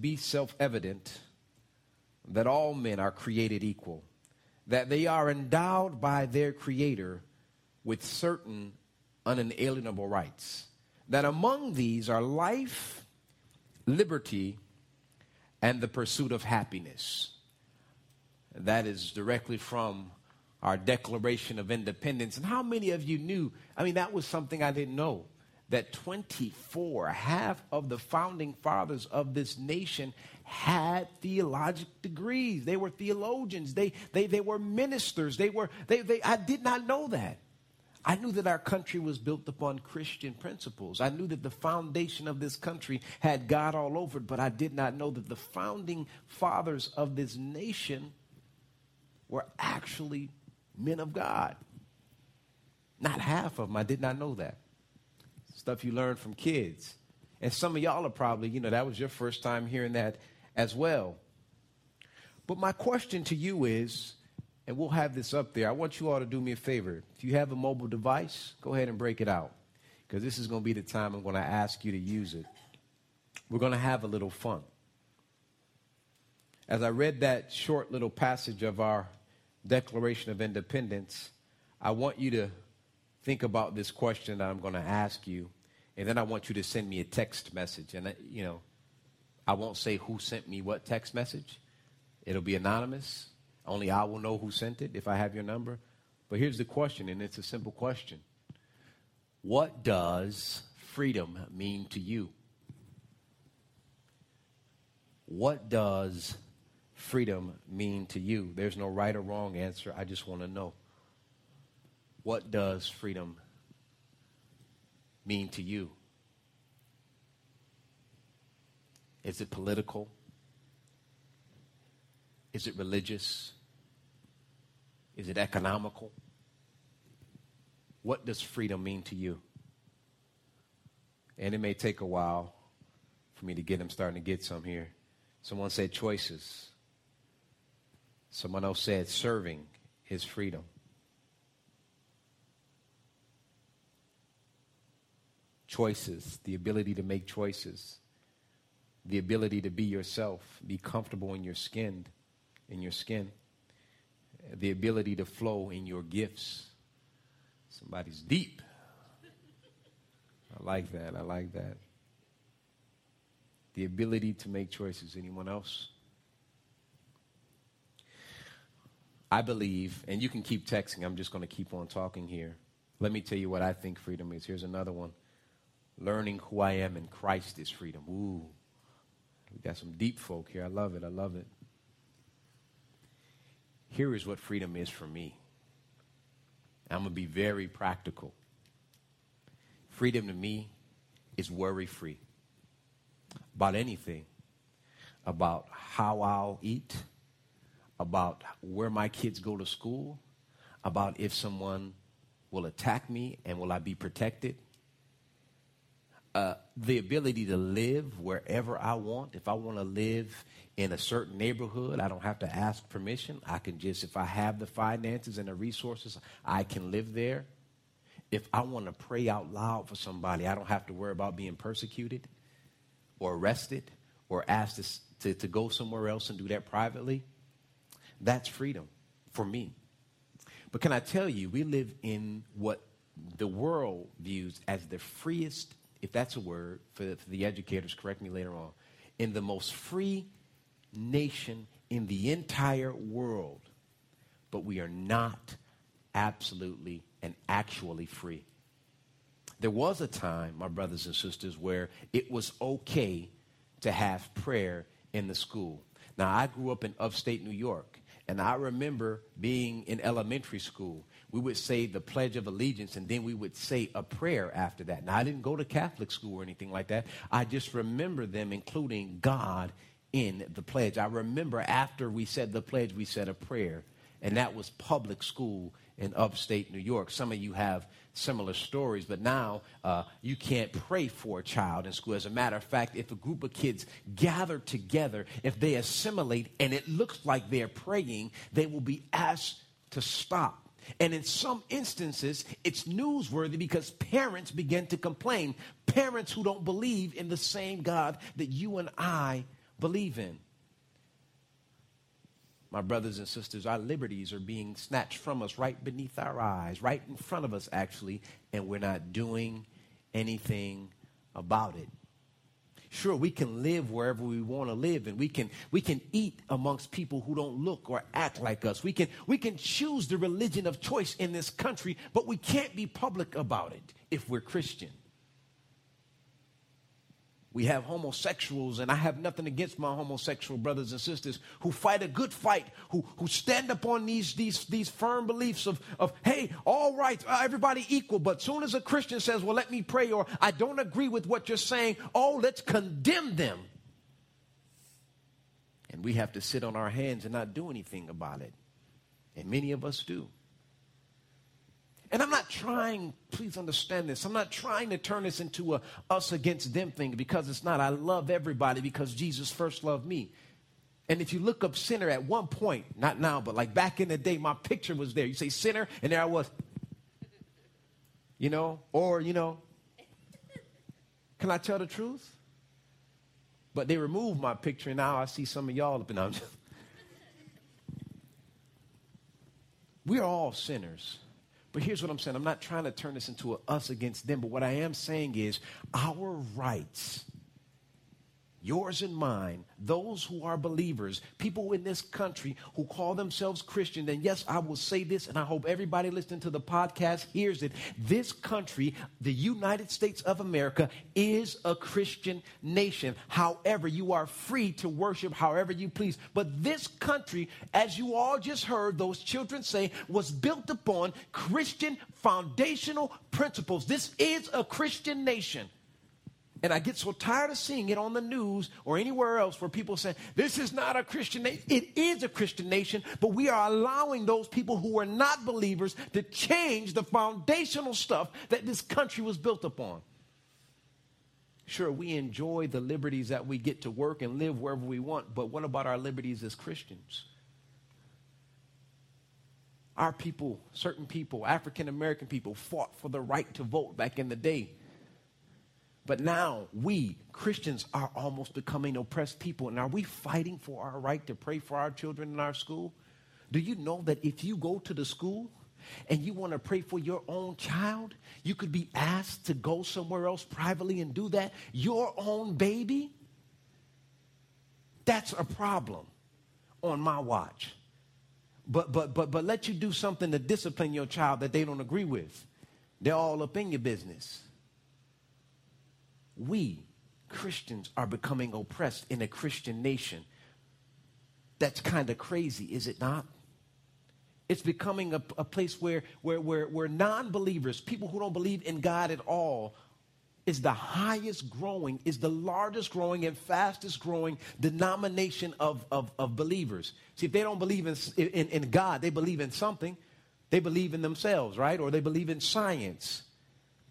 Be self evident that all men are created equal, that they are endowed by their Creator with certain unalienable rights, that among these are life, liberty, and the pursuit of happiness. That is directly from our Declaration of Independence. And how many of you knew? I mean, that was something I didn't know that 24, half of the founding fathers of this nation had theologic degrees. They were theologians. They, they, they were ministers. They were, they, they, I did not know that. I knew that our country was built upon Christian principles. I knew that the foundation of this country had God all over it, but I did not know that the founding fathers of this nation were actually men of God. Not half of them. I did not know that stuff you learn from kids. And some of y'all are probably, you know, that was your first time hearing that as well. But my question to you is, and we'll have this up there, I want you all to do me a favor. If you have a mobile device, go ahead and break it out. Because this is going to be the time I'm going to ask you to use it. We're going to have a little fun. As I read that short little passage of our Declaration of Independence, I want you to think about this question that I'm going to ask you, and then I want you to send me a text message. And, uh, you know, I won't say who sent me what text message, it'll be anonymous. Only I will know who sent it if I have your number. But here's the question, and it's a simple question What does freedom mean to you? What does freedom mean to you? There's no right or wrong answer. I just want to know. What does freedom mean to you? Is it political? Is it religious? Is it economical? What does freedom mean to you? And it may take a while for me to get them starting to get some here. Someone said choices. Someone else said serving is freedom. Choices, the ability to make choices, the ability to be yourself, be comfortable in your skin, in your skin, the ability to flow in your gifts. Somebody's deep. I like that. I like that. The ability to make choices. Anyone else? I believe, and you can keep texting, I'm just going to keep on talking here. Let me tell you what I think freedom is. Here's another one. Learning who I am in Christ is freedom. Ooh, we got some deep folk here. I love it. I love it. Here is what freedom is for me. I'm going to be very practical. Freedom to me is worry free about anything, about how I'll eat, about where my kids go to school, about if someone will attack me and will I be protected uh, the ability to live wherever I want. If I want to live in a certain neighborhood, I don't have to ask permission. I can just, if I have the finances and the resources, I can live there. If I want to pray out loud for somebody, I don't have to worry about being persecuted or arrested or asked to, to, to go somewhere else and do that privately. That's freedom for me. But can I tell you, we live in what the world views as the freest if that's a word for, for the educators, correct me later on, in the most free nation in the entire world, but we are not absolutely and actually free. There was a time, my brothers and sisters, where it was okay to have prayer in the school. Now, I grew up in upstate New York, and I remember being in elementary school. We would say the Pledge of Allegiance, and then we would say a prayer after that. Now, I didn't go to Catholic school or anything like that. I just remember them including God in the pledge. I remember after we said the pledge, we said a prayer, and that was public school in upstate New York. Some of you have similar stories, but now uh, you can't pray for a child in school. As a matter of fact, if a group of kids gather together, if they assimilate and it looks like they're praying, they will be asked to stop. And in some instances, it's newsworthy because parents begin to complain. Parents who don't believe in the same God that you and I believe in. My brothers and sisters, our liberties are being snatched from us right beneath our eyes, right in front of us, actually, and we're not doing anything about it. Sure, we can live wherever we want to live, and we can, we can eat amongst people who don't look or act like us. We can, we can choose the religion of choice in this country, but we can't be public about it if we're Christian. We have homosexuals, and I have nothing against my homosexual brothers and sisters who fight a good fight, who, who stand up on these, these, these firm beliefs of, of, hey, all right, uh, everybody equal. But soon as a Christian says, well, let me pray, or I don't agree with what you're saying, oh, let's condemn them. And we have to sit on our hands and not do anything about it. And many of us do. And I'm not trying, please understand this, I'm not trying to turn this into a us against them thing because it's not. I love everybody because Jesus first loved me. And if you look up sinner at one point, not now, but like back in the day, my picture was there. You say sinner, and there I was. You know, or, you know, can I tell the truth? But they removed my picture, and now I see some of y'all up in We're all sinners. But here's what I'm saying. I'm not trying to turn this into a us against them, but what I am saying is our rights yours and mine, those who are believers, people in this country who call themselves Christian, and yes, I will say this, and I hope everybody listening to the podcast hears it. This country, the United States of America, is a Christian nation. However, you are free to worship however you please. But this country, as you all just heard those children say, was built upon Christian foundational principles. This is a Christian nation. And I get so tired of seeing it on the news or anywhere else where people say, this is not a Christian nation. It is a Christian nation, but we are allowing those people who are not believers to change the foundational stuff that this country was built upon. Sure, we enjoy the liberties that we get to work and live wherever we want, but what about our liberties as Christians? Our people, certain people, African American people, fought for the right to vote back in the day. But now we, Christians, are almost becoming oppressed people. And are we fighting for our right to pray for our children in our school? Do you know that if you go to the school and you want to pray for your own child, you could be asked to go somewhere else privately and do that? Your own baby? That's a problem on my watch. But, but, but, but let you do something to discipline your child that they don't agree with. They're all up in your business we, Christians, are becoming oppressed in a Christian nation. That's kind of crazy, is it not? It's becoming a, a place where, where, where, where non believers, people who don't believe in God at all, is the highest growing, is the largest growing and fastest growing denomination of, of, of believers. See, if they don't believe in, in, in God, they believe in something. They believe in themselves, right? Or they believe in science.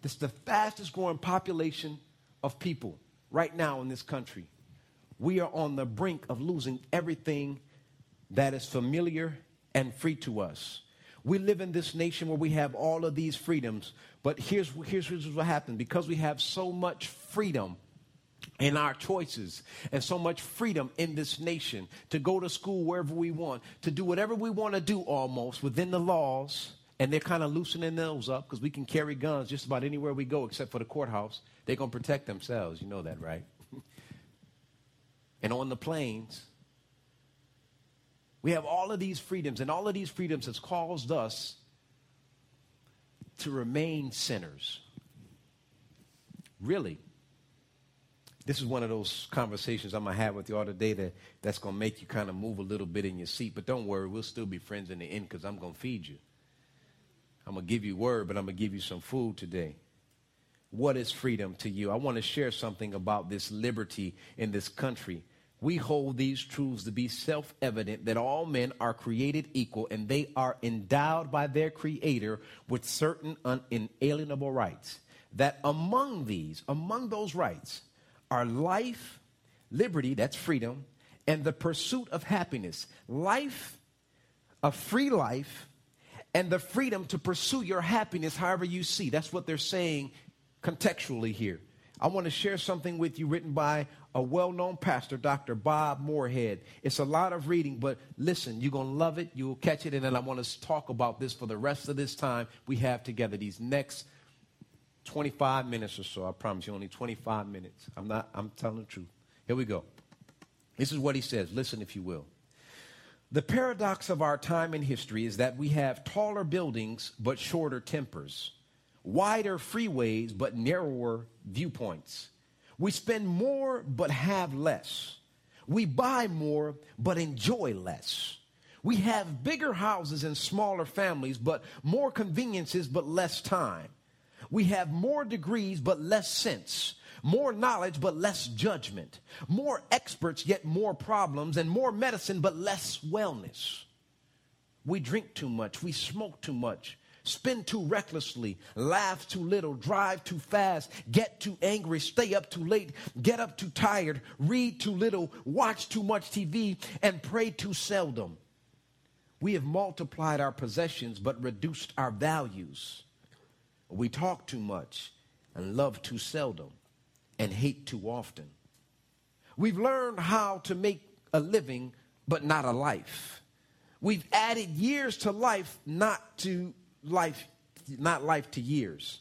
It's the fastest growing population of people right now in this country. We are on the brink of losing everything that is familiar and free to us. We live in this nation where we have all of these freedoms, but here's, here's, here's what happens because we have so much freedom in our choices and so much freedom in this nation to go to school wherever we want, to do whatever we want to do almost within the laws And they're kind of loosening those up because we can carry guns just about anywhere we go except for the courthouse. They're going to protect themselves. You know that, right? and on the planes, we have all of these freedoms, and all of these freedoms has caused us to remain sinners. Really. This is one of those conversations I'm going to have with you all today that, that's going to make you kind of move a little bit in your seat. But don't worry, we'll still be friends in the end because I'm going to feed you. I'm going to give you word, but I'm going to give you some food today. What is freedom to you? I want to share something about this liberty in this country. We hold these truths to be self evident that all men are created equal and they are endowed by their Creator with certain unalienable rights. That among these, among those rights, are life, liberty, that's freedom, and the pursuit of happiness. Life, a free life, and the freedom to pursue your happiness however you see. That's what they're saying contextually here. I want to share something with you written by a well known pastor, Dr. Bob Moorhead. It's a lot of reading, but listen, you're going to love it. You'll catch it. And then I want to talk about this for the rest of this time we have together, these next 25 minutes or so. I promise you, only 25 minutes. I'm not, I'm telling the truth. Here we go. This is what he says. Listen, if you will. The paradox of our time in history is that we have taller buildings but shorter tempers, wider freeways but narrower viewpoints. We spend more but have less. We buy more but enjoy less. We have bigger houses and smaller families, but more conveniences but less time. We have more degrees but less sense more knowledge but less judgment, more experts yet more problems, and more medicine but less wellness. We drink too much, we smoke too much, spend too recklessly, laugh too little, drive too fast, get too angry, stay up too late, get up too tired, read too little, watch too much TV, and pray too seldom. We have multiplied our possessions but reduced our values. We talk too much and love too seldom and hate too often. We've learned how to make a living, but not a life. We've added years to life, not to life, not life to years.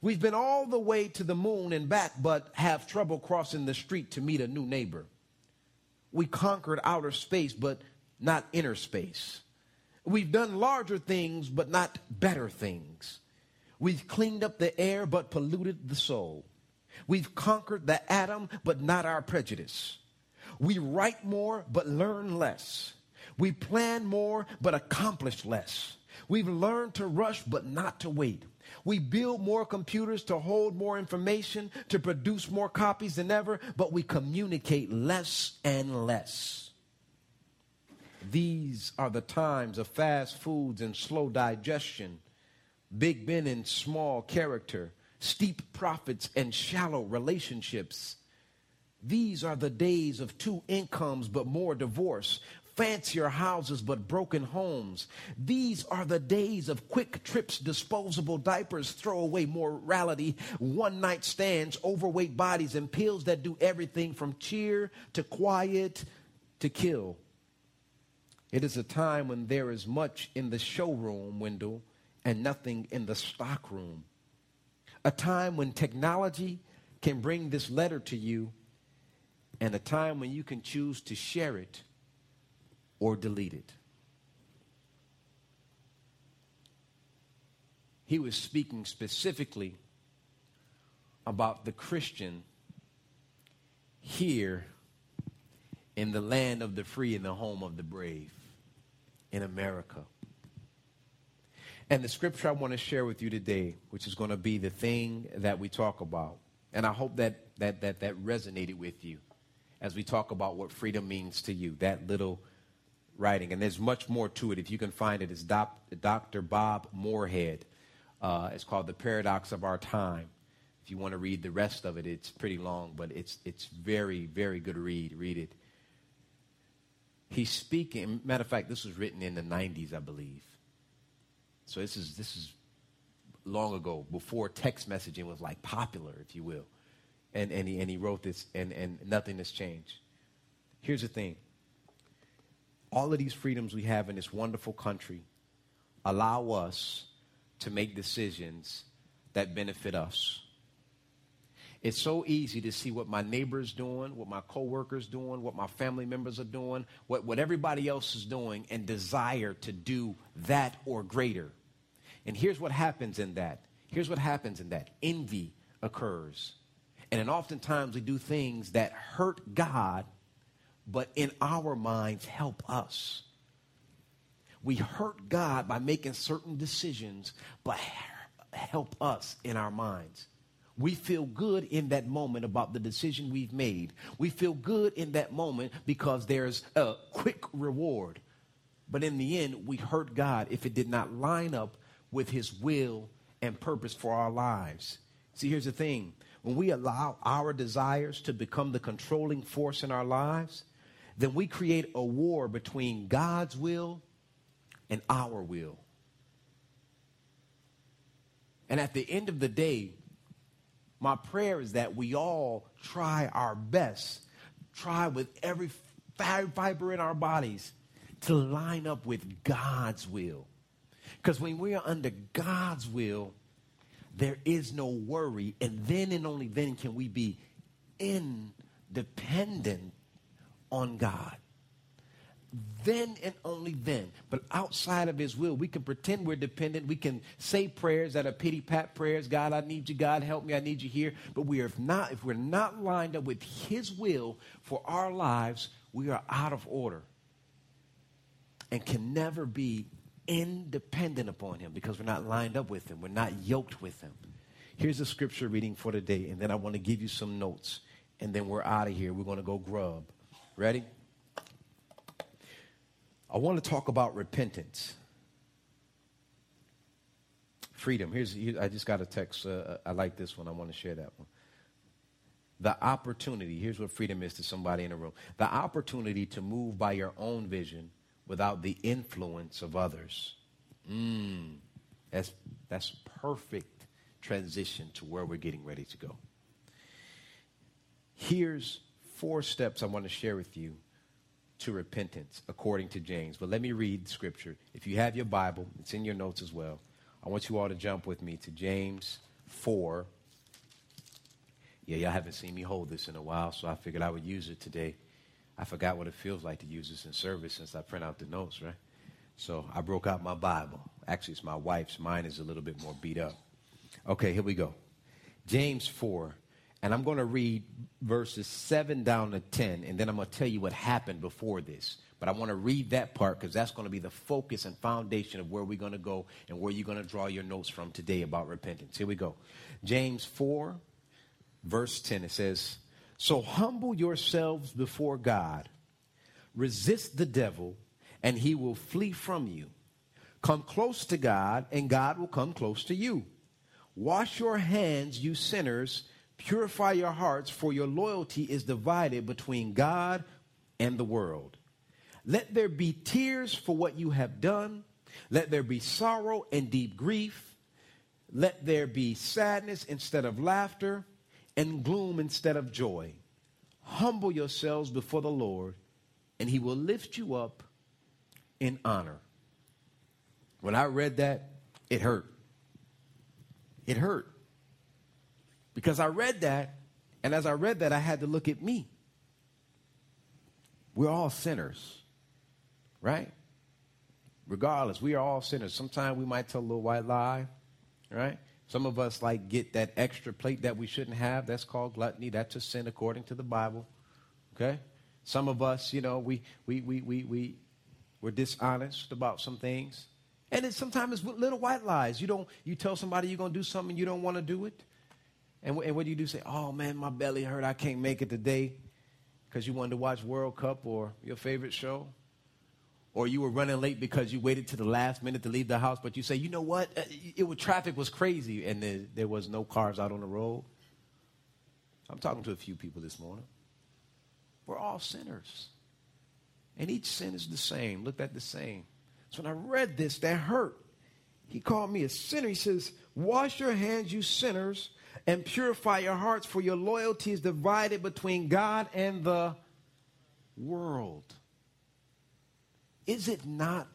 We've been all the way to the moon and back, but have trouble crossing the street to meet a new neighbor. We conquered outer space, but not inner space. We've done larger things, but not better things. We've cleaned up the air, but polluted the soul. We've conquered the atom, but not our prejudice. We write more, but learn less. We plan more, but accomplish less. We've learned to rush, but not to wait. We build more computers to hold more information, to produce more copies than ever, but we communicate less and less. These are the times of fast foods and slow digestion, big Ben and small character, steep profits, and shallow relationships. These are the days of two incomes but more divorce, fancier houses but broken homes. These are the days of quick trips, disposable diapers, throwaway morality, one night stands, overweight bodies, and pills that do everything from cheer to quiet to kill. It is a time when there is much in the showroom window and nothing in the stockroom a time when technology can bring this letter to you, and a time when you can choose to share it or delete it. He was speaking specifically about the Christian here in the land of the free and the home of the brave in America. And the scripture I want to share with you today, which is going to be the thing that we talk about, and I hope that that that that resonated with you as we talk about what freedom means to you. That little writing, and there's much more to it. If you can find it, it's Dr. Bob Moorhead. Uh, it's called "The Paradox of Our Time." If you want to read the rest of it, it's pretty long, but it's it's very very good read. Read it. He's speaking. Matter of fact, this was written in the '90s, I believe. So this is this is long ago, before text messaging was like popular, if you will. And and he and he wrote this and, and nothing has changed. Here's the thing. All of these freedoms we have in this wonderful country allow us to make decisions that benefit us. It's so easy to see what my neighbor's doing, what my coworkers doing, what my family members are doing, what, what everybody else is doing, and desire to do that or greater. And here's what happens in that. Here's what happens in that. Envy occurs. And then oftentimes we do things that hurt God, but in our minds help us. We hurt God by making certain decisions, but help us in our minds. We feel good in that moment about the decision we've made. We feel good in that moment because there's a quick reward. But in the end, we hurt God if it did not line up with His will and purpose for our lives. See, here's the thing when we allow our desires to become the controlling force in our lives, then we create a war between God's will and our will. And at the end of the day, my prayer is that we all try our best, try with every fiber in our bodies to line up with God's will. Because when we are under God's will, there is no worry. And then and only then can we be independent on God then and only then. But outside of his will, we can pretend we're dependent. We can say prayers that are pity pat prayers. God, I need you. God, help me. I need you here. But we are not, if we're not lined up with his will for our lives, we are out of order and can never be independent upon him because we're not lined up with him. We're not yoked with him. Here's a scripture reading for today, and then I want to give you some notes, and then we're out of here. We're going to go grub. Ready? I want to talk about repentance. Freedom. Here's, I just got a text. Uh, I like this one. I want to share that one. The opportunity. Here's what freedom is to somebody in the room the opportunity to move by your own vision without the influence of others. Mm, that's, that's perfect transition to where we're getting ready to go. Here's four steps I want to share with you to repentance, according to James. But let me read scripture. If you have your Bible, it's in your notes as well. I want you all to jump with me to James 4. Yeah, y'all haven't seen me hold this in a while, so I figured I would use it today. I forgot what it feels like to use this in service since I print out the notes, right? So I broke out my Bible. Actually, it's my wife's. Mine is a little bit more beat up. Okay, here we go. James 4, and I'm going to read verses 7 down to 10, and then I'm going to tell you what happened before this. But I want to read that part because that's going to be the focus and foundation of where we're going to go and where you're going to draw your notes from today about repentance. Here we go. James 4, verse 10, it says, So humble yourselves before God, resist the devil, and he will flee from you. Come close to God, and God will come close to you. Wash your hands, you sinners Purify your hearts, for your loyalty is divided between God and the world. Let there be tears for what you have done. Let there be sorrow and deep grief. Let there be sadness instead of laughter and gloom instead of joy. Humble yourselves before the Lord, and he will lift you up in honor. When I read that, it hurt. It hurt. Because I read that, and as I read that, I had to look at me. We're all sinners, right? Regardless, we are all sinners. Sometimes we might tell a little white lie, right? Some of us like get that extra plate that we shouldn't have. That's called gluttony. That's a sin according to the Bible. Okay? Some of us, you know, we we we we we we're dishonest about some things. And it sometimes it's little white lies. You don't you tell somebody you're gonna do something you don't want to do it. And, and what do you do? Say, oh man, my belly hurt. I can't make it today because you wanted to watch World Cup or your favorite show. Or you were running late because you waited to the last minute to leave the house, but you say, you know what? Uh, it was traffic was crazy and there, there was no cars out on the road. I'm talking to a few people this morning. We're all sinners. And each sin is the same, looked at the same. So when I read this, that hurt. He called me a sinner. He says, Wash your hands, you sinners, and purify your hearts, for your loyalty is divided between God and the world. Is it not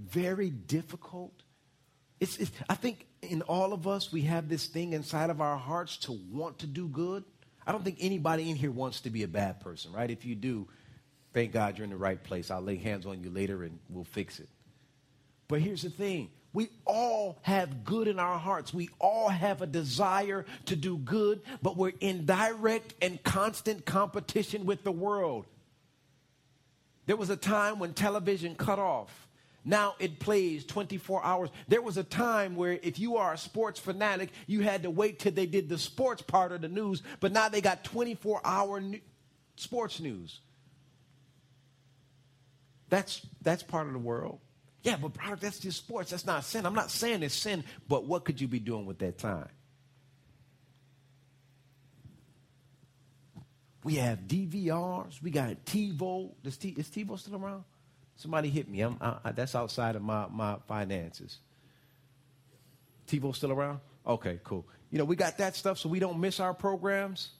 very difficult. It's, it's, I think in all of us, we have this thing inside of our hearts to want to do good. I don't think anybody in here wants to be a bad person, right? If you do, thank God you're in the right place. I'll lay hands on you later and we'll fix it. But here's the thing we all have good in our hearts. We all have a desire to do good, but we're in direct and constant competition with the world. There was a time when television cut off. Now it plays 24 hours. There was a time where if you are a sports fanatic, you had to wait till they did the sports part of the news, but now they got 24 hour sports news. That's, that's part of the world. Yeah, but brother, that's just sports. That's not sin. I'm not saying it's sin, but what could you be doing with that time? We have DVRs. We got TiVo. Is, T, is TiVo still around? Somebody hit me. I'm, I, that's outside of my, my finances. TiVo still around? Okay, cool. You know, we got that stuff so we don't miss our programs.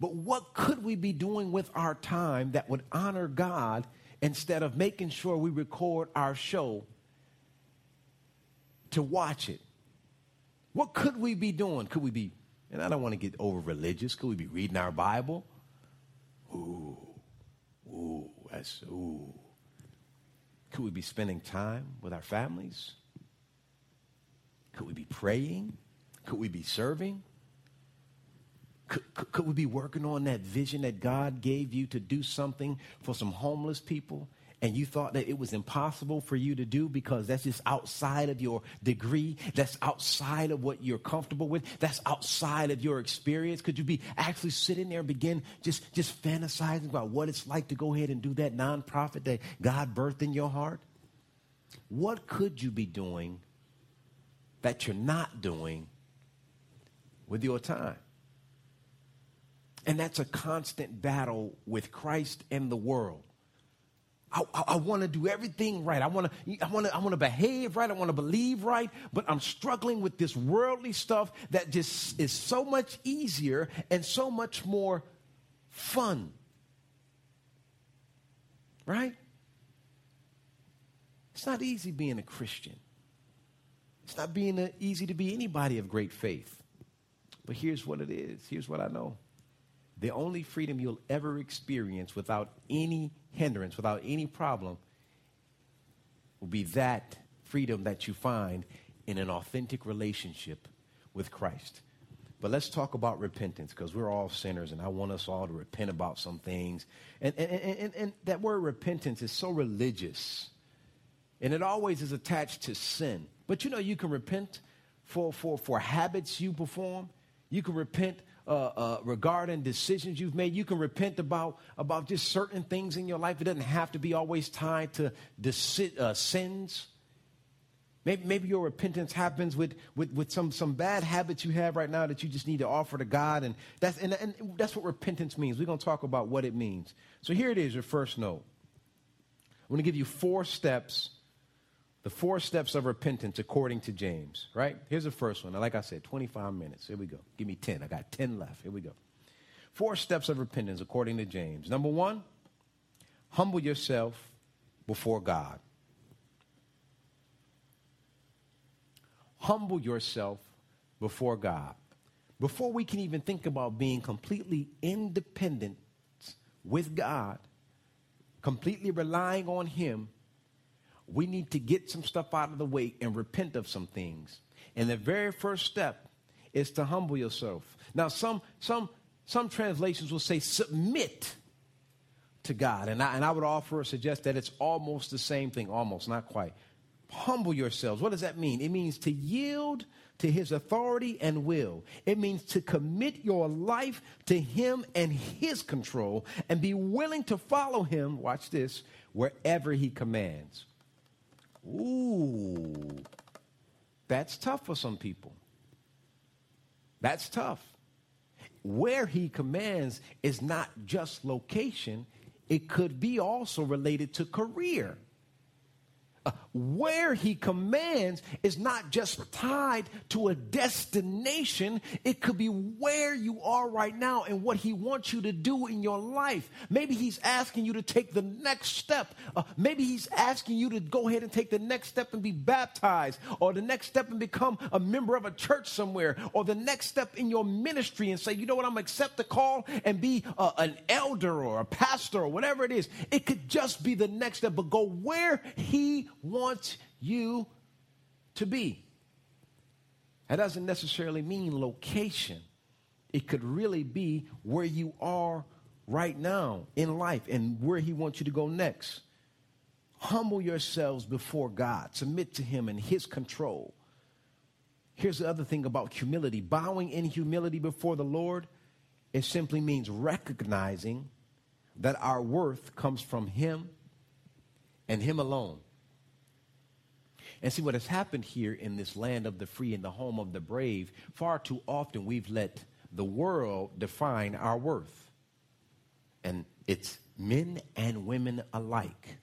But what could we be doing with our time that would honor God instead of making sure we record our show to watch it. What could we be doing? Could we be, and I don't want to get over religious, could we be reading our Bible? Ooh, ooh, that's, ooh. Could we be spending time with our families? Could we be praying? Could we be serving? Could, could, could, we be working on that vision that God gave you to do something for some homeless people? And you thought that it was impossible for you to do because that's just outside of your degree. That's outside of what you're comfortable with. That's outside of your experience. Could you be actually sitting there and begin just, just fantasizing about what it's like to go ahead and do that nonprofit that God birthed in your heart? What could you be doing that you're not doing with your time? And that's a constant battle with Christ and the world. I, I, I want to do everything right. I want to I want to I want to behave right. I want to believe right, but I'm struggling with this worldly stuff that just is so much easier and so much more fun. Right? It's not easy being a Christian. It's not being a, easy to be anybody of great faith. But here's what it is. Here's what I know the only freedom you'll ever experience without any hindrance, without any problem, will be that freedom that you find in an authentic relationship with Christ. But let's talk about repentance because we're all sinners and I want us all to repent about some things. And, and, and, and, that word repentance is so religious and it always is attached to sin. But you know, you can repent for, for, for habits you perform, you can repent uh, uh, regarding decisions you've made. You can repent about, about just certain things in your life. It doesn't have to be always tied to deci- uh, sins. Maybe, maybe your repentance happens with, with, with some, some bad habits you have right now that you just need to offer to God. And that's, and, and that's what repentance means. We're going to talk about what it means. So here it is, your first note. I'm going to give you four steps the four steps of repentance according to James, right? Here's the first one. Like I said, 25 minutes. Here we go. Give me 10. I got 10 left. Here we go. Four steps of repentance according to James. Number one, humble yourself before God. Humble yourself before God. Before we can even think about being completely independent with God, completely relying on Him, we need to get some stuff out of the way and repent of some things. And the very first step is to humble yourself. Now, some some some translations will say submit to God, and I, and I would offer or suggest that it's almost the same thing, almost not quite. Humble yourselves. What does that mean? It means to yield to His authority and will. It means to commit your life to Him and His control, and be willing to follow Him. Watch this wherever He commands. Ooh, that's tough for some people. That's tough. Where he commands is not just location, it could be also related to career. Where he commands is not just tied to a destination, it could be where you are right now and what he wants you to do in your life. Maybe he's asking you to take the next step. Uh, maybe he's asking you to go ahead and take the next step and be baptized, or the next step and become a member of a church somewhere, or the next step in your ministry and say, you know what, I'm gonna accept the call and be uh, an elder or a pastor or whatever it is. It could just be the next step, but go where he wants you to be. That doesn't necessarily mean location. It could really be where you are right now in life and where He wants you to go next. Humble yourselves before God, submit to Him and His control. Here's the other thing about humility bowing in humility before the Lord, it simply means recognizing that our worth comes from Him and Him alone. And see what has happened here in this land of the free and the home of the brave, far too often we've let the world define our worth. And it's men and women alike.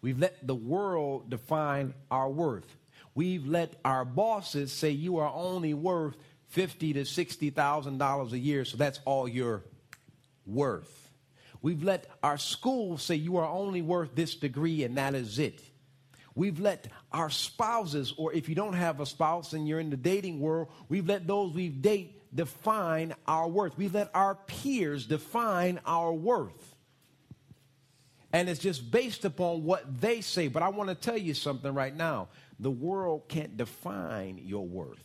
We've let the world define our worth. We've let our bosses say you are only worth fifty to sixty thousand dollars a year, so that's all you're worth. We've let our schools say you are only worth this degree and that is it. We've let our spouses, or if you don't have a spouse and you're in the dating world, we've let those we date define our worth. We've let our peers define our worth. And it's just based upon what they say. But I want to tell you something right now. The world can't define your worth.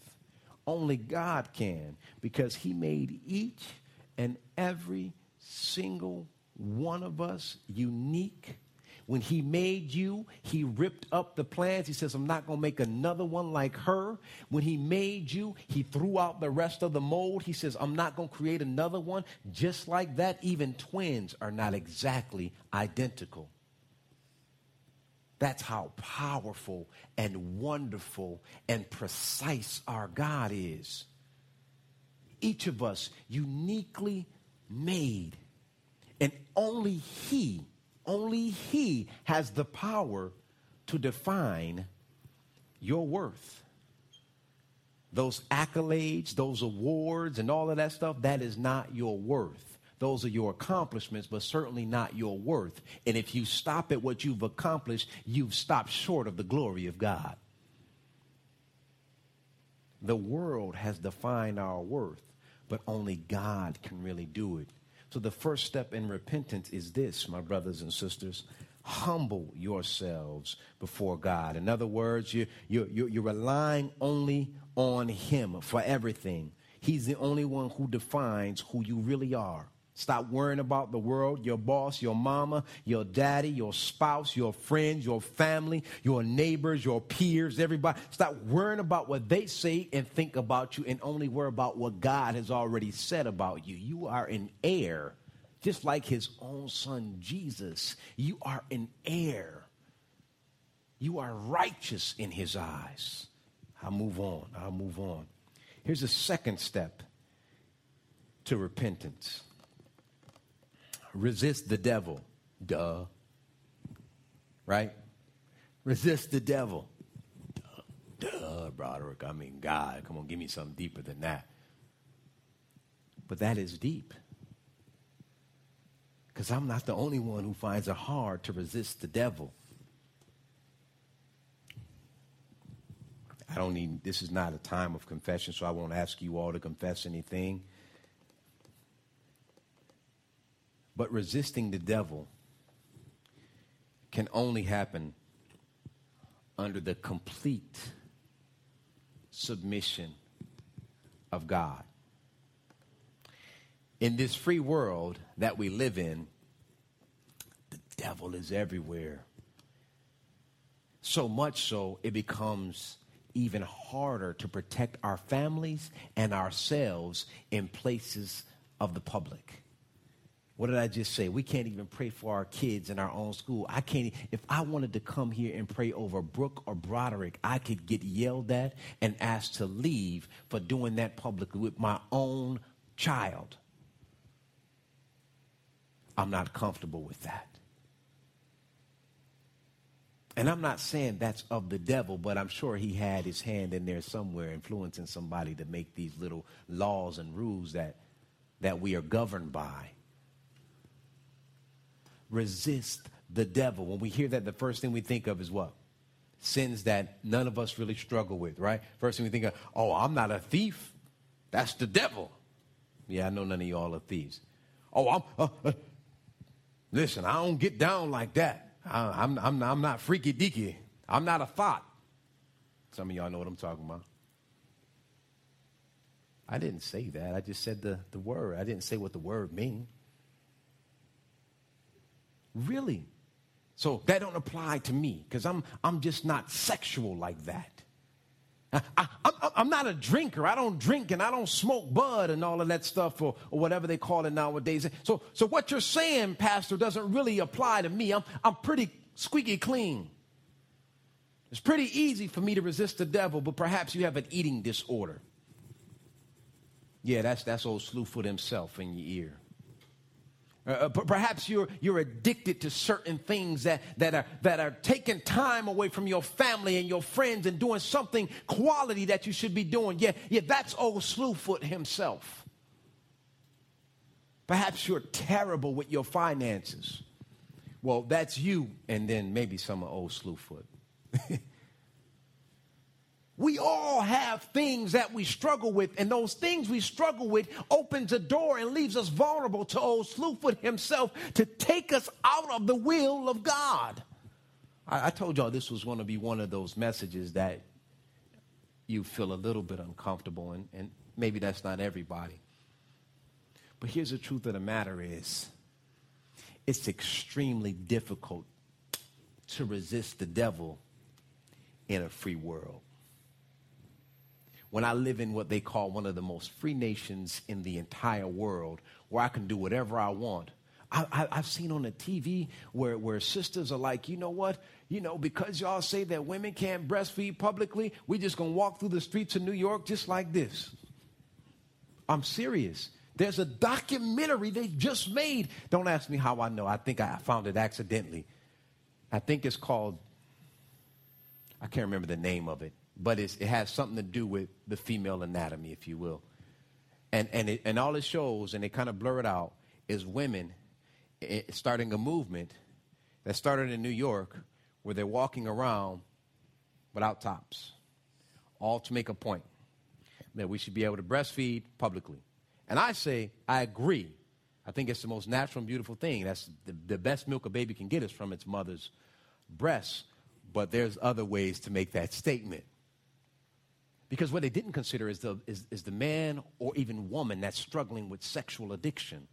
Only God can because He made each and every single one of us unique when he made you, he ripped up the plans. He says, I'm not going to make another one like her. When he made you, he threw out the rest of the mold. He says, I'm not going to create another one just like that. Even twins are not exactly identical. That's how powerful and wonderful and precise our God is. Each of us uniquely made, and only He only He has the power to define your worth. Those accolades, those awards, and all of that stuff, that is not your worth. Those are your accomplishments, but certainly not your worth. And if you stop at what you've accomplished, you've stopped short of the glory of God. The world has defined our worth, but only God can really do it. So the first step in repentance is this, my brothers and sisters. Humble yourselves before God. In other words, you, you, you, you're relying only on Him for everything. He's the only one who defines who you really are. Stop worrying about the world, your boss, your mama, your daddy, your spouse, your friends, your family, your neighbors, your peers, everybody. Stop worrying about what they say and think about you and only worry about what God has already said about you. You are an heir, just like his own son Jesus. You are an heir. You are righteous in his eyes. I'll move on. I'll move on. Here's a second step to repentance resist the devil. Duh. Right? Resist the devil. Duh, duh, Broderick. I mean, God, come on, give me something deeper than that. But that is deep. Because I'm not the only one who finds it hard to resist the devil. I don't need, this is not a time of confession, so I won't ask you all to confess anything. But resisting the devil can only happen under the complete submission of God. In this free world that we live in, the devil is everywhere. So much so, it becomes even harder to protect our families and ourselves in places of the public. What did I just say? We can't even pray for our kids in our own school. I can't. If I wanted to come here and pray over Brooke or Broderick, I could get yelled at and asked to leave for doing that publicly with my own child. I'm not comfortable with that. And I'm not saying that's of the devil, but I'm sure he had his hand in there somewhere influencing somebody to make these little laws and rules that, that we are governed by. Resist the devil. When we hear that, the first thing we think of is what? Sins that none of us really struggle with, right? First thing we think of, oh, I'm not a thief. That's the devil. Yeah, I know none of y'all are thieves. Oh, I'm, uh, uh, listen, I don't get down like that. I, am I'm, I'm not freaky deaky. I'm not a thought. Some of y'all know what I'm talking about. I didn't say that. I just said the, the word. I didn't say what the word means. Really? So that don't apply to me because I'm, I'm just not sexual like that. I, am not a drinker. I don't drink and I don't smoke bud and all of that stuff or, or whatever they call it nowadays. So, so what you're saying, Pastor, doesn't really apply to me. I'm, I'm pretty squeaky clean. It's pretty easy for me to resist the devil, but perhaps you have an eating disorder. Yeah, that's, that's old Slewfoot himself in your ear. Uh, uh perhaps you're, you're addicted to certain things that, that, are, that are taking time away from your family and your friends and doing something quality that you should be doing. Yeah, yeah that's old Slewfoot himself. Perhaps you're terrible with your finances. Well, that's you, and then maybe some of old Slewfoot. We all have things that we struggle with, and those things we struggle with opens a door and leaves us vulnerable to old Slewfoot himself to take us out of the will of God. I, I told y'all this was going to be one of those messages that you feel a little bit uncomfortable, and, and maybe that's not everybody. But here's the truth of the matter is it's extremely difficult to resist the devil in a free world when I live in what they call one of the most free nations in the entire world, where I can do whatever I want. I, have seen on the TV where, where sisters are like, you know what? You know, because y'all say that women can't breastfeed publicly, we're just gonna walk through the streets of New York just like this. I'm serious. There's a documentary they just made. Don't ask me how I know. I think I found it accidentally. I think it's called, I can't remember the name of it but it has something to do with the female anatomy, if you will. And, and, it, and all it shows, and they kind of blur it out, is women eh, starting a movement that started in New York where they're walking around without tops, all to make a point that we should be able to breastfeed publicly. And I say, I agree. I think it's the most natural and beautiful thing. That's the, the best milk a baby can get is from its mother's breasts. But there's other ways to make that statement. Because what they didn't consider is the, is, is the man or even woman that's struggling with sexual addiction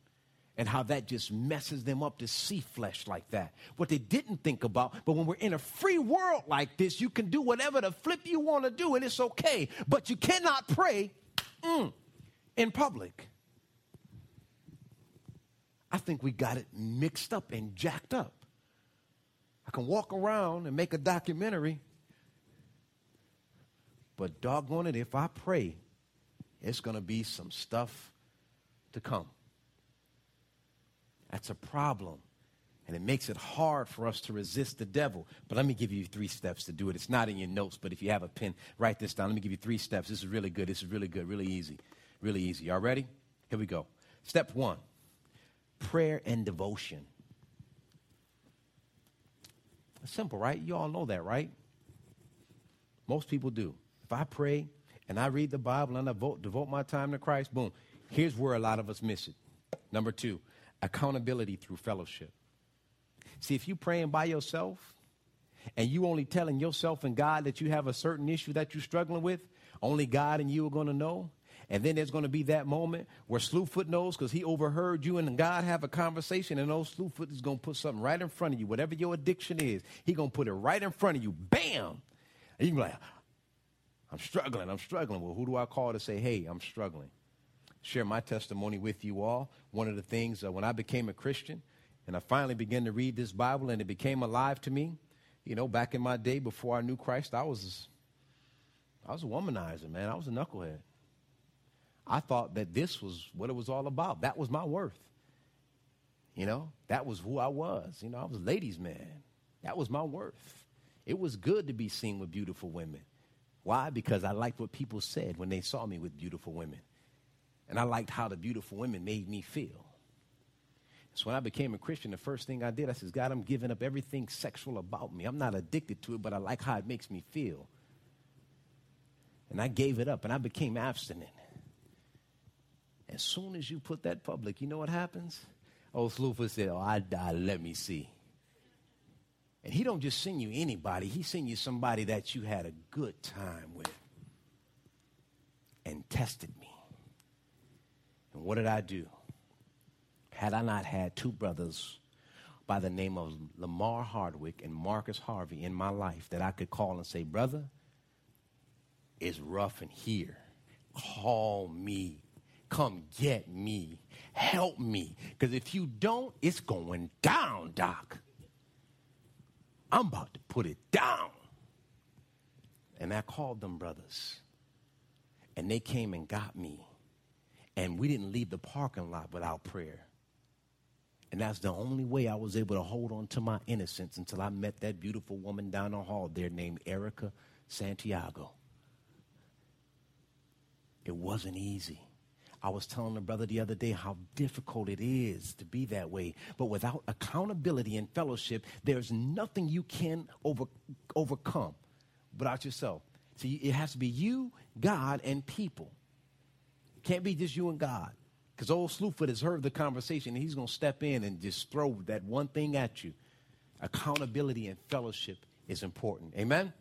and how that just messes them up to see flesh like that. What they didn't think about, but when we're in a free world like this, you can do whatever the flip you want to do and it's okay. But you cannot pray mm, in public. I think we got it mixed up and jacked up. I can walk around and make a documentary but doggone it, if I pray, it's going to be some stuff to come. That's a problem. And it makes it hard for us to resist the devil. But let me give you three steps to do it. It's not in your notes, but if you have a pen, write this down. Let me give you three steps. This is really good. This is really good, really easy. Really easy. Y'all ready? Here we go. Step one prayer and devotion. It's simple, right? You all know that, right? Most people do. If I pray and I read the Bible and I vote, devote my time to Christ, boom. Here's where a lot of us miss it. Number two, accountability through fellowship. See, if you're praying by yourself and you only telling yourself and God that you have a certain issue that you're struggling with, only God and you are going to know. And then there's going to be that moment where Slewfoot knows because he overheard you and God have a conversation, and old Slewfoot is going to put something right in front of you. Whatever your addiction is, he going to put it right in front of you. Bam! And you be like, I'm struggling. I'm struggling. Well, who do I call to say, hey, I'm struggling? Share my testimony with you all. One of the things uh, when I became a Christian and I finally began to read this Bible and it became alive to me, you know, back in my day before I knew Christ, I was, I was a womanizer, man. I was a knucklehead. I thought that this was what it was all about. That was my worth. You know, that was who I was. You know, I was a ladies' man. That was my worth. It was good to be seen with beautiful women. Why? Because I liked what people said when they saw me with beautiful women. And I liked how the beautiful women made me feel. So when I became a Christian, the first thing I did, I said, God, I'm giving up everything sexual about me. I'm not addicted to it, but I like how it makes me feel. And I gave it up and I became abstinent. As soon as you put that public, you know what happens? Old Slewfoot said, Oh, I died, let me see. And he don't just send you anybody, he send you somebody that you had a good time with and tested me. And what did I do? Had I not had two brothers by the name of Lamar Hardwick and Marcus Harvey in my life that I could call and say, Brother, it's rough in here. Call me. Come get me. Help me. Because if you don't, it's going down, Doc. I'm about to put it down. And I called them brothers. And they came and got me. And we didn't leave the parking lot without prayer. And that's the only way I was able to hold on to my innocence until I met that beautiful woman down the hall there named Erica Santiago. It wasn't easy. I was telling a brother the other day how difficult it is to be that way. But without accountability and fellowship, there's nothing you can over, overcome without yourself. See, it has to be you, God, and people. It can't be just you and God. Because old Slewfoot has heard the conversation and he's going to step in and just throw that one thing at you. Accountability and fellowship is important. Amen?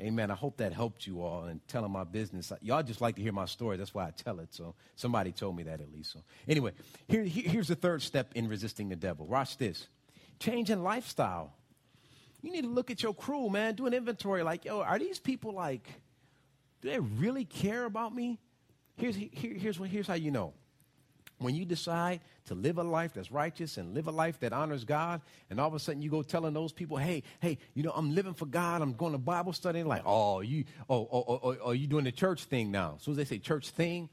Amen. I hope that helped you all in telling my business. Y'all just like to hear my story. That's why I tell it. So somebody told me that at least. So anyway, here, here's the third step in resisting the devil. Watch this. Changing lifestyle. You need to look at your crew, man. Do an inventory. Like, yo, are these people like, do they really care about me? Here's, here, here's, here's how you know when you decide to live a life that's righteous and live a life that honors God, and all of a sudden you go telling those people, hey, hey, you know, I'm living for God, I'm going to Bible study, like, oh, you, oh, oh, oh, oh, oh you doing the church thing now. So as they say church thing,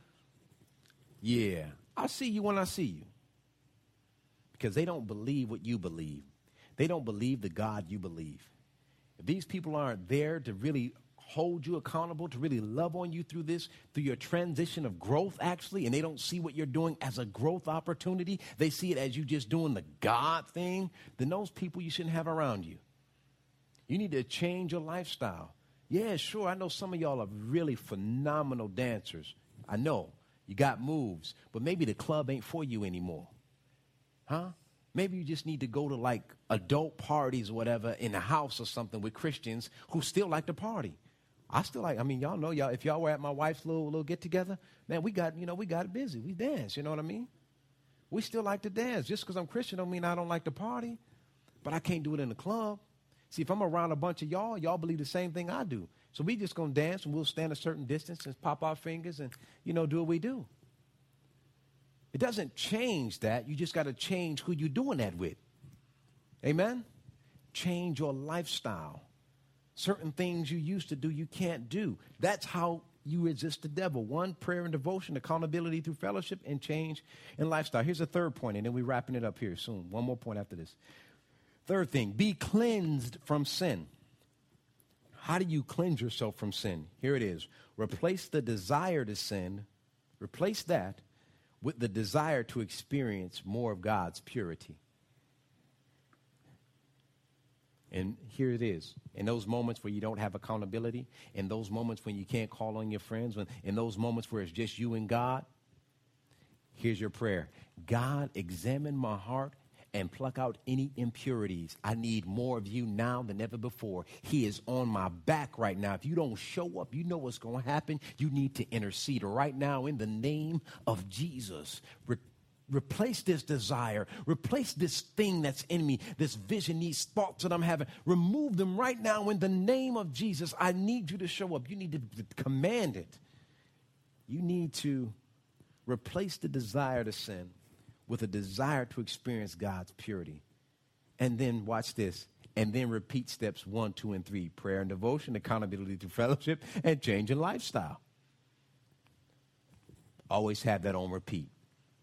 yeah, I'll see you when I see you. Because they don't believe what you believe. They don't believe the God you believe. If these people aren't there to really hold you accountable, to really love on you through this, through your transition of growth, actually, and they don't see what you're doing as a growth opportunity, they see it as you just doing the God thing, then those people you shouldn't have around you. You need to change your lifestyle. Yeah, sure, I know some of y'all are really phenomenal dancers. I know. You got moves, but maybe the club ain't for you anymore. Huh? Maybe you just need to go to like adult parties or whatever in the house or something with Christians who still like to party. I still like, I mean, y'all know, y'all, if y'all were at my wife's little, little get together, man, we got, you know, we got busy. We dance, you know what I mean? We still like to dance. Just because I'm Christian don't mean I don't like to party, but I can't do it in the club. See, if I'm around a bunch of y'all, y'all believe the same thing I do. So we just gonna dance and we'll stand a certain distance and pop our fingers and, you know, do what we do. It doesn't change that. You just got to change who you're doing that with. Amen? Change your lifestyle. Certain things you used to do, you can't do. That's how you resist the devil. One, prayer and devotion, accountability through fellowship, and change in lifestyle. Here's a third point, and then we're wrapping it up here soon. One more point after this. Third thing, be cleansed from sin. How do you cleanse yourself from sin? Here it is. Replace the desire to sin, replace that with the desire to experience more of God's purity. And here it is. In those moments where you don't have accountability, in those moments when you can't call on your friends, when, in those moments where it's just you and God, here's your prayer God, examine my heart and pluck out any impurities. I need more of you now than ever before. He is on my back right now. If you don't show up, you know what's going to happen. You need to intercede right now in the name of Jesus. Re- Replace this desire. Replace this thing that's in me, this vision, these thoughts that I'm having. Remove them right now in the name of Jesus. I need you to show up. You need to command it. You need to replace the desire to sin with a desire to experience God's purity. And then watch this. And then repeat steps one, two, and three prayer and devotion, accountability through fellowship, and change in lifestyle. Always have that on repeat.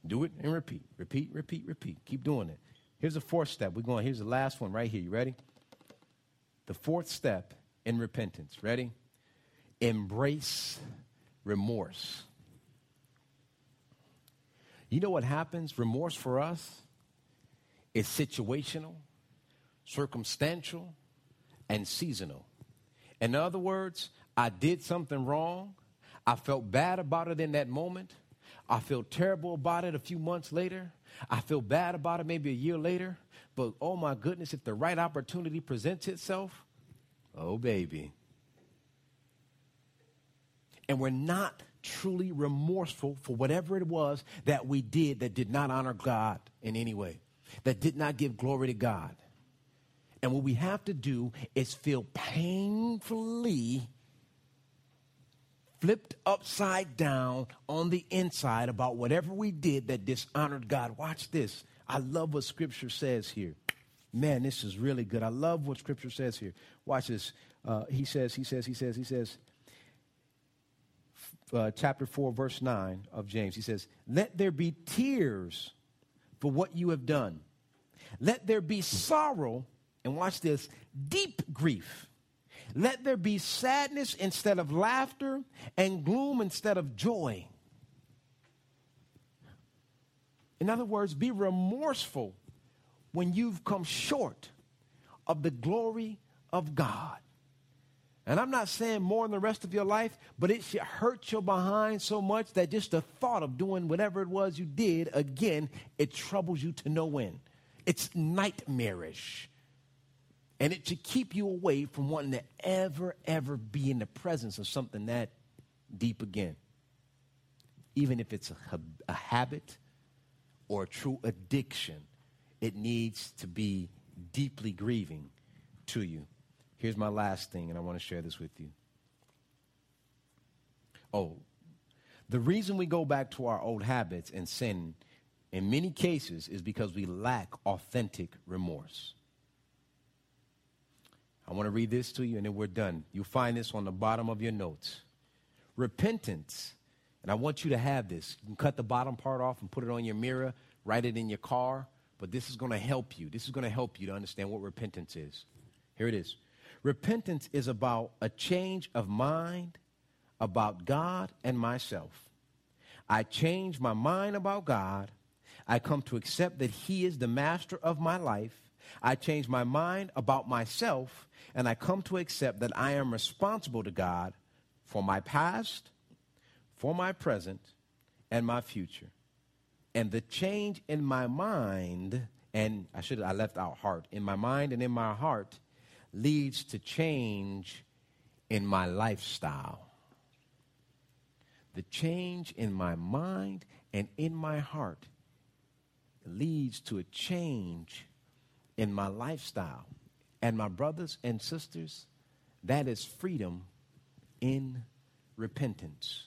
Do it and repeat, repeat, repeat, repeat. Keep doing it. Here's the fourth step. We're going, here's the last one right here. You ready? the fourth step in repentance. Ready? Embrace remorse. You know what happens? Remorse for us is situational, circumstantial, and seasonal. In other words, I did something wrong. I felt bad about it in that moment. I feel terrible about it a few months later. I feel bad about it maybe a year later. But oh my goodness, if the right opportunity presents itself, oh baby. And we're not truly remorseful for whatever it was that we did that did not honor God in any way, that did not give glory to God. And what we have to do is feel painfully flipped upside down on the inside about whatever we did that dishonored God. Watch this. I love what Scripture says here. Man, this is really good. I love what Scripture says here. Watch this. Uh, he says, he says, he says, he says, uh, chapter 4, verse 9 of James. He says, Let there be tears for what you have done. Let there be sorrow, and watch this, deep grief. Let there be sadness instead of laughter, and gloom instead of joy. In other words, be remorseful when you've come short of the glory of God. And I'm not saying more in the rest of your life, but it should hurt your behind so much that just the thought of doing whatever it was you did again, it troubles you to no end. It's nightmarish. And it should keep you away from wanting to ever, ever be in the presence of something that deep again. Even if it's a, a habit or a true addiction, it needs to be deeply grieving to you. Here's my last thing, and I want to share this with you. Oh, the reason we go back to our old habits and sin in many cases is because we lack authentic remorse. I want to read this to you and then we're done. You'll find this on the bottom of your notes. Repentance, and I want you to have this. You can cut the bottom part off and put it on your mirror, write it in your car, but this is going to help you. This is going to help you to understand what repentance is. Here it is Repentance is about a change of mind about God and myself. I change my mind about God. I come to accept that He is the master of my life. I change my mind about myself, and I come to accept that I am responsible to God for my past, for my present, and my future. And the change in my mind, and I should I left out heart, in my mind and in my heart leads to change in my lifestyle. The change in my mind and in my heart leads to a change in my lifestyle. And my brothers and sisters, that is freedom in repentance.